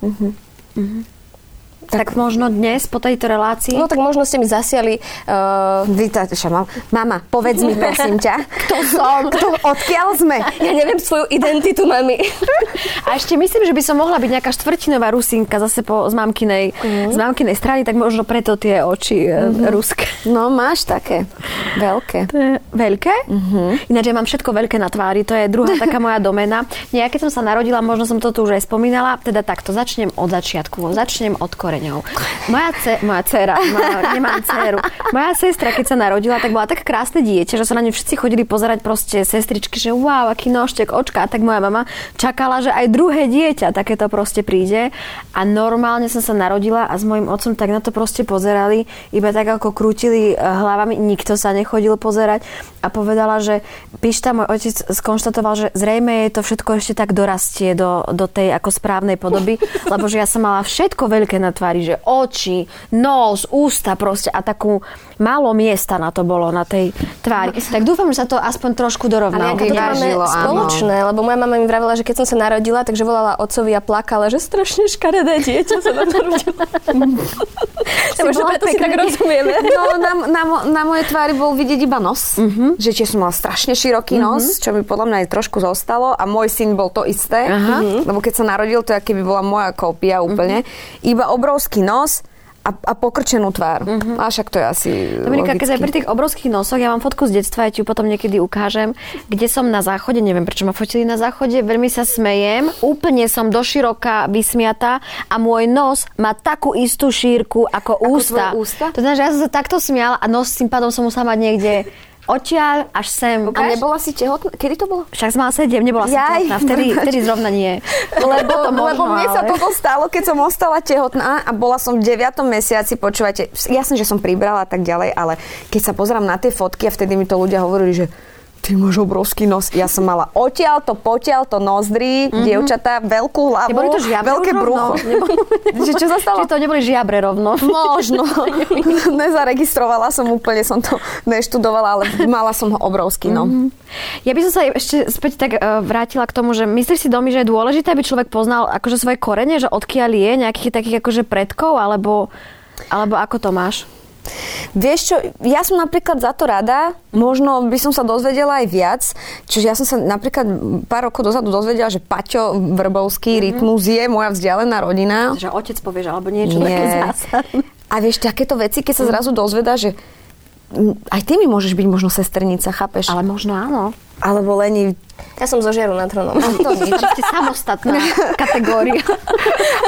A: Tak možno dnes po tejto relácii.
C: No tak možno ste mi zasiali uh,
B: Vítajte, mama. Mama, povedz mi prosím ťa. Kto
C: som?
B: Kto, odkiaľ sme?
C: ja neviem svoju identitu mami.
A: A ešte myslím, že by som mohla byť nejaká štvrtinová Rusinka zase po, z, mamkinej, z mamkinej strany, tak možno preto tie oči mm-hmm. ruské.
B: No, máš také. Veľké.
A: To je veľké? Uh-huh. Ináč ja mám všetko veľké na tvári, to je druhá taká moja domena. Nie, ja keď som sa narodila, možno som to tu už aj spomínala, teda takto, začnem od začiatku, začnem od koreňa. Koreňov. Moja, ce, moja dcera, moja, nemám dceru. Moja sestra, keď sa narodila, tak bola tak krásne dieťa, že sa na ňu všetci chodili pozerať proste sestričky, že wow, aký nožtek, očka. Tak moja mama čakala, že aj druhé dieťa takéto proste príde. A normálne som sa narodila a s mojim otcom tak na to proste pozerali, iba tak ako krútili eh, hlavami, nikto sa nechodil pozerať a povedala, že Pišta, môj otec skonštatoval, že zrejme je to všetko ešte tak dorastie do, do tej ako správnej podoby, lebo že ja som mala všetko veľké na tvári, že oči, nos, ústa proste a takú málo miesta na to bolo, na tej tvári. Tak dúfam, že sa to aspoň trošku dorovná.
C: Ale to máme
B: Vyvážilo, áno.
C: spoločné, lebo moja mama mi vravela, že keď som sa narodila, takže volala otcovi a plakala, že strašne škaredé dieťa sa nám narodila. Ja možno preto si tak rozumieme.
B: No, na, na, na mojej tvári bol vidieť iba nos, že tiež som mala strašne široký nos, čo mi podľa mňa aj trošku zostalo a môj syn bol to isté,
A: Aha.
B: lebo keď sa narodil, to je, keby bola moja kópia úplne. Iba obrovský nos a, a pokrčenú tvár. A však to je asi
A: Dominika, keď aj pri tých obrovských nosoch, ja mám fotku z detstva, ja ti ju potom niekedy ukážem, kde som na záchode, neviem prečo ma fotili na záchode, veľmi sa smejem, úplne som doširoka vysmiatá a môj nos má takú istú šírku ako, ústa.
B: tvoje ústa?
A: To znamená, že ja som sa takto smiala a nos tým pádom som musela mať niekde odtiaľ až sem.
B: A nebola si tehotná? Kedy to bolo?
A: Však som mala sedem, nebola som
B: Jaj.
A: tehotná, vtedy, vtedy zrovna nie.
B: Lebo,
A: to možno,
B: lebo mne sa
A: ale-
B: toto stalo, keď som ostala tehotná a bola som v 9. mesiaci, počúvajte, jasne, že som pribrala a tak ďalej, ale keď sa pozerám na tie fotky a vtedy mi to ľudia hovorili, že ty máš obrovský nos. Ja som mala odtiaľ to, potiaľ to nozdry, mm-hmm. dievčatá, veľkú hlavu,
A: Neboli to žiabre
B: veľké brucho.
A: Neboli-
B: Že čo sa stalo?
A: Či to neboli žiabre rovno.
B: Možno. Nezaregistrovala som úplne, som to neštudovala, ale mala som ho obrovský, no.
A: Ja by som sa ešte späť tak uh, vrátila k tomu, že myslíš si, Domi, že je dôležité, aby človek poznal akože svoje korene, že odkiaľ je, nejakých takých akože predkov, alebo, alebo ako to máš?
B: Vieš čo, ja som napríklad za to rada, možno by som sa dozvedela aj viac, čiže ja som sa napríklad pár rokov dozadu dozvedela, že Paťo Vrbovský, mm-hmm. Rytmus je moja vzdialená rodina.
A: Že otec povieš, alebo niečo
B: Nie.
A: také zásadné.
B: A vieš, takéto veci, keď sa zrazu dozvedá, že aj ty mi môžeš byť možno sesternica, chápeš?
A: Ale možno áno.
B: Alebo Leni.
C: Ja som zo žiaru nad tronom.
B: To nič.
A: Tam ste samostatná kategória.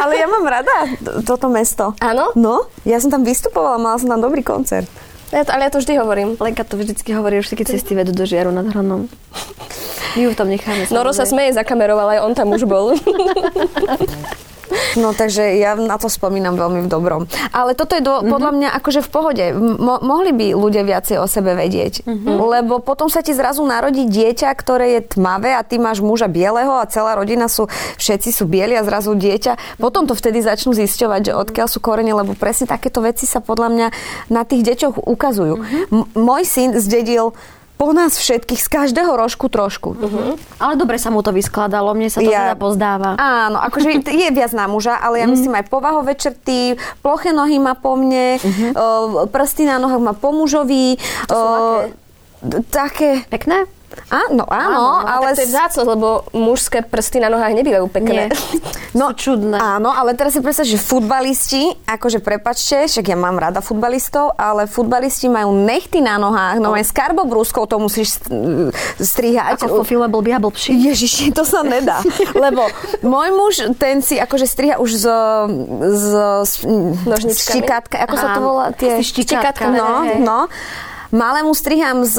B: Ale ja mám rada toto mesto.
C: Áno?
B: No, ja som tam vystupovala, mala som tam dobrý koncert.
C: Ja to, ale ja to vždy hovorím.
A: Lenka to vždycky hovorí, že všetky cesty vedú do žiaru nad hronom. My ju v tom necháme.
C: Noro sa smeje za kamerou, ale aj on tam už bol.
B: No takže ja na to spomínam veľmi v dobrom. Ale toto je do, podľa mňa akože v pohode. Mo- mohli by ľudia viacej o sebe vedieť. Lebo potom sa ti zrazu narodí dieťa, ktoré je tmavé a ty máš muža bieleho a celá rodina sú, všetci sú bieli a zrazu dieťa. Potom to vtedy začnú zisťovať, že odkiaľ sú korene, lebo presne takéto veci sa podľa mňa na tých deťoch ukazujú. M- môj syn zdedil po nás všetkých z každého rožku trošku.
A: Ale dobre sa mu to vyskladalo, mne sa to
B: Ja-
A: teda pozdáva.
B: Áno, akože je viac na muža, ale ja myslím aj povahové črty, ploché nohy má po mne, uh, prsty na nohách má po mužovi. Uh, také...
A: Pekné?
B: Áno, áno, ale...
C: tak to je vzácnosť, lebo mužské prsty na nohách nebývajú pekné.
A: Nie. No, Sú čudné.
B: Áno, ale teraz si predstav, že futbalisti, akože prepačte, však ja mám rada futbalistov, ale futbalisti majú nechty na nohách, no aj s karbobrúskou to musíš st- strihať.
A: Ako vo filme Blbý a blbší.
B: Ježiši, to sa nedá. Lebo môj muž, ten si akože striha už z, z, z
C: Nožničkami?
B: štikátka, ako sa to
A: Áno.
B: volá? Tie
A: Asi štikátka,
B: No, no. Malému striham s,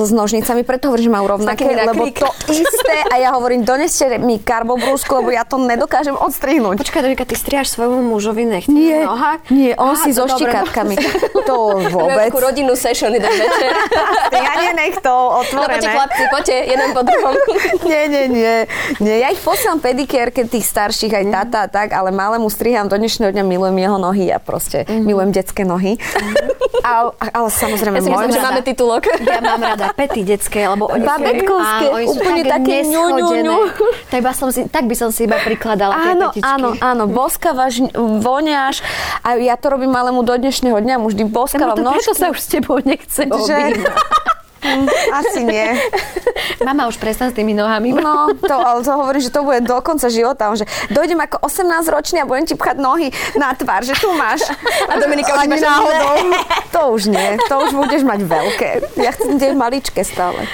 B: s nožnicami, preto hovorím, že majú rovnaké, lebo to isté a ja hovorím, doneste mi karbobrúsku, lebo ja to nedokážem odstrihnúť.
A: Počkaj, Dominika, ty striaš svojmu mužovi nechty
B: Nie,
A: na nohách?
B: nie, on
A: Aha,
B: si so
A: dobre,
B: štikátkami. To vôbec.
C: takú rodinnú session jeden večer.
B: Ja nech to
C: No poďte
B: otvorené.
C: chlapci, poďte, jeden po druhom.
B: Nie, nie, nie. nie. Ja ich posielam pedikér, keď tých starších, aj tata a tak, ale malému striham do dnešného dňa, milujem jeho nohy a proste milujem detské nohy. Ale, ale samozrejme
C: Ja si myslím, že
B: rada.
C: máme titulok.
A: Ja mám rada pety detské, lebo oni
B: Babetkovské,
A: áno, oni sú
B: úplne
A: tak
B: také ňu, ňu, ňu.
A: Tak, by som si, tak by som si iba prikladala tie
B: Áno,
A: petičky.
B: áno, áno, boskavaš, voňaš a ja to robím malému do dnešného dňa, mu vždy boskávam
A: možno preto
B: nožky.
A: sa už s tebou nechce
B: Že? Mm, Asi nie.
A: Mama už prestan s tými nohami.
B: No, to, ale to hovorím, že to bude do konca života. že dojdem ako 18 ročný a budem ti pchať nohy na tvár, že tu máš.
C: A Dominika už
B: náhodou. To už nie, to už budeš mať veľké. Ja chcem tie maličké stále.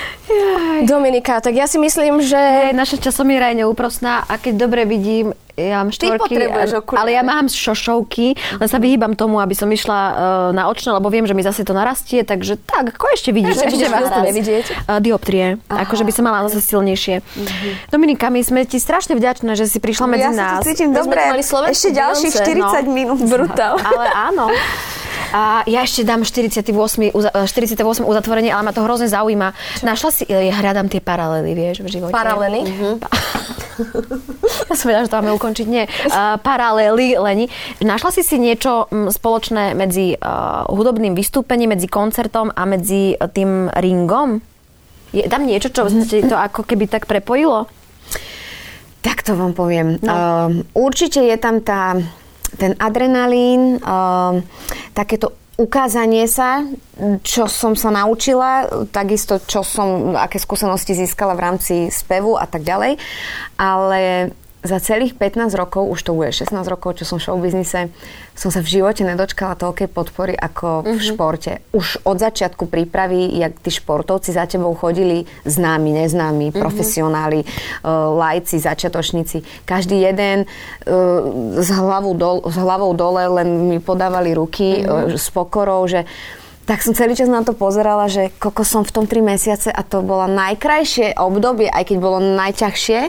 C: Dominika, tak ja si myslím, že...
A: Hej, naša časomiera je neúprosná a keď dobre vidím, Ja mám
B: Ty
A: štvorky,
B: potrebuješ okuliare.
A: ale ja mám šošovky, len sa vyhýbam tomu, aby som išla uh, na očné, lebo viem, že mi zase to narastie, takže tak, ako ešte vidíš. Ešte
C: budeš
A: vás
C: nevidieť?
A: Uh, dioptrie. Akože by som mala zase silnejšie. Dominika, my sme ti strašne vďačné, že si prišla medzi
B: ja sa
A: nás.
B: tu cítim
C: My sme
B: dobre. Ešte ďalších
C: Beyoncé,
B: 40 minút.
C: Brutál.
A: Ale áno. A ja ešte dám 48, uza- 48 uzatvorenie, ale ma to hrozne zaujíma. Našla si, ja hľadám tie paralely, vieš, v živote.
C: Paralely?
A: Ja som vedela, že to máme ukončiť. Nie. Uh, paralely, Leni. Našla si si niečo mm, spoločné medzi uh, hudobným vystúpením, medzi koncertom a medzi uh, tým ringom? Je tam niečo, čo ti to ako keby tak prepojilo?
B: Tak to vám poviem.
A: No.
B: Uh, určite je tam tá, ten adrenalín, uh, takéto ukázanie sa, čo som sa naučila, takisto čo som, aké skúsenosti získala v rámci spevu a tak ďalej. Ale za celých 15 rokov, už to bude 16 rokov, čo som v showbiznise, som sa v živote nedočkala toľkej podpory ako v športe. Už od začiatku prípravy, jak tí športovci za tebou chodili známi, neznámi, profesionáli, uh, lajci, začiatočníci. Každý jeden uh, s, hlavou dol, s hlavou dole len mi podávali ruky uh, s pokorou, že tak som celý čas na to pozerala, že koko som v tom 3 mesiace a to bolo najkrajšie obdobie, aj keď bolo najťažšie,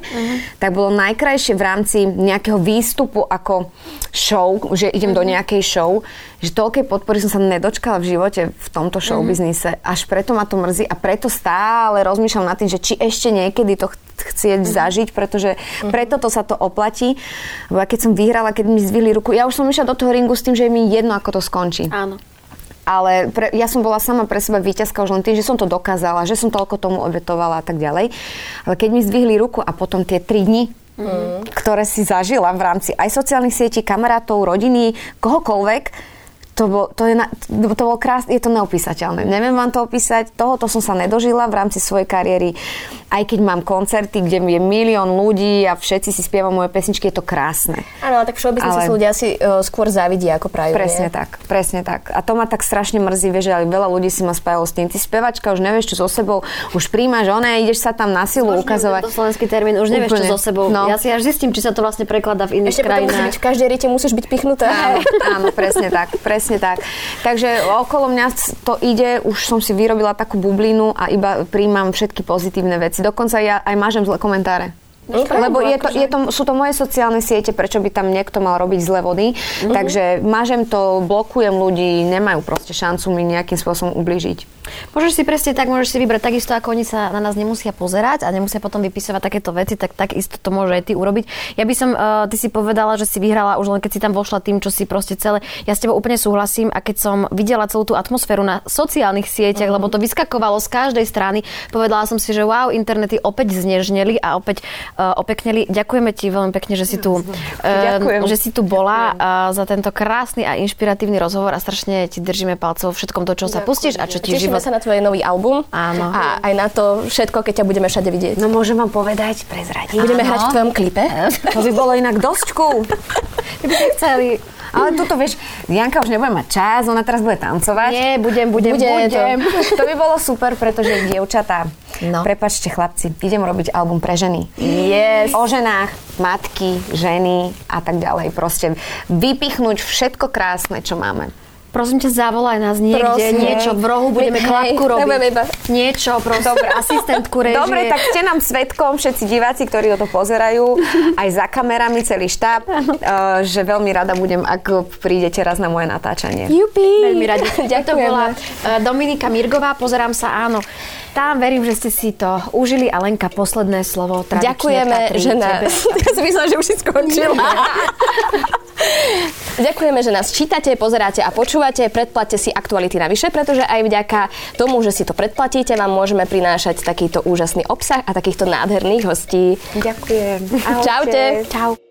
B: tak bolo najkrajšie v rámci nejakého výstupu ako show, že idem do nejakej show, že toľkej podpory som sa nedočkala v živote v tomto show biznise. Až preto ma to mrzí a preto stále rozmýšľam nad tým, že či ešte niekedy to ch- chcieť zažiť, pretože preto to sa to oplatí. Lebo keď som vyhrala, keď mi zvili ruku, ja už som išla do toho ringu s tým, že je mi jedno, ako to skončí
A: Áno.
B: Ale pre, ja som bola sama pre seba víťazka už len tým, že som to dokázala, že som toľko tomu obetovala a tak ďalej. Ale keď mi zdvihli ruku a potom tie tri dni, mm. ktoré si zažila v rámci aj sociálnych sietí, kamarátov, rodiny, kohokoľvek, to, bol, to, je, na, to bolo krásne, je to neopísateľné. Neviem vám to opísať, tohoto som sa nedožila v rámci svojej kariéry. Aj keď mám koncerty, kde je milión ľudí a všetci si spievajú moje pesničky, je to krásne.
C: Áno, ale tak v showbiznise
B: Ale-
C: sú ľudia si uh, skôr závidia ako prajú.
B: Presne
C: nie?
B: tak, presne tak. A to ma tak strašne mrzí, vieš, ale veľa ľudí si ma spájalo s tým. Ty spevačka, už nevieš, čo so sebou, už príjmaš, one, ideš sa tam na silu ukazovať.
A: To slovenský termín, už nevieš,
B: Úplne.
A: čo so sebou.
B: No.
A: Ja si až zistím, či sa to vlastne prekladá v iných
C: Ešte
A: krajinách.
C: byť, v každej rite musíš byť pichnutá.
B: Áno, áno, presne tak, presne tak. Takže okolo mňa to ide, už som si vyrobila takú bublinu a iba príjmam všetky pozitívne veci. Dokonca ja aj mážem zlé komentáre.
C: No,
B: Lebo je to, je to, sú to moje sociálne siete, prečo by tam niekto mal robiť zlé vody.
C: Mhm.
B: Takže mážem to, blokujem ľudí, nemajú proste šancu mi nejakým spôsobom ubližiť.
A: Môžeš si presne tak, môžeš si vybrať takisto, ako oni sa na nás nemusia pozerať a nemusia potom vypisovať takéto veci, tak takisto to môže aj ty urobiť. Ja by som, uh, ty si povedala, že si vyhrala už len keď si tam vošla tým, čo si proste celé. Ja s tebou úplne súhlasím a keď som videla celú tú atmosféru na sociálnych sieťach, lebo to vyskakovalo z každej strany, povedala som si, že wow, internety opäť znežneli a opäť uh, opekneli. Ďakujeme ti veľmi pekne, že si tu, uh,
B: Ďakujem.
A: že si tu bola uh, za tento krásny a inšpiratívny rozhovor a strašne ti držíme palcov všetkom to, čo sa pustíš a čo ti
C: Tešíme
A: život
C: sa na tvoj nový album.
A: Áno.
C: A aj na to všetko, keď ťa budeme všade vidieť.
B: No môžem vám povedať, prezradiť.
C: Budeme hrať v tvojom klipe.
B: To by bolo inak dosť cool.
A: chceli.
B: Ale tuto, vieš, Janka už nebude mať čas, ona teraz bude tancovať.
A: Nie, budem, budem,
C: Bude
A: budem.
B: To by bolo super, pretože dievčatá,
A: No.
B: no. prepačte chlapci, idem robiť album pre ženy.
C: Yes.
B: O ženách, matky, ženy a tak ďalej. Proste vypichnúť všetko krásne, čo máme.
A: Prosím ťa, zavolaj nás niekde,
C: Prosím.
A: niečo, v rohu budeme
C: Hej,
A: klapku robiť.
C: nebudeme iba-
A: Niečo, proste, Dobre. asistentku režie.
B: Dobre, tak ste nám svetkom, všetci diváci, ktorí o to pozerajú, aj za kamerami, celý štáb, uh, že veľmi rada budem, ak prídete raz na moje natáčanie.
C: Jupi.
A: Veľmi radi. To
C: Ďakujeme.
A: bola uh, Dominika Mirgová, pozerám sa, áno. Tam verím, že ste si to užili a Lenka, posledné slovo.
C: Ďakujeme,
A: patrí
C: že nás...
A: tebe.
C: Ja som myslela, že už si skončila. Ďakujeme, že nás čítate, pozeráte a počúvate. Predplatte si aktuality navyše, pretože aj vďaka tomu, že si to predplatíte, vám môžeme prinášať takýto úžasný obsah a takýchto nádherných hostí.
B: Ďakujem.
C: Čaute.
A: Čau.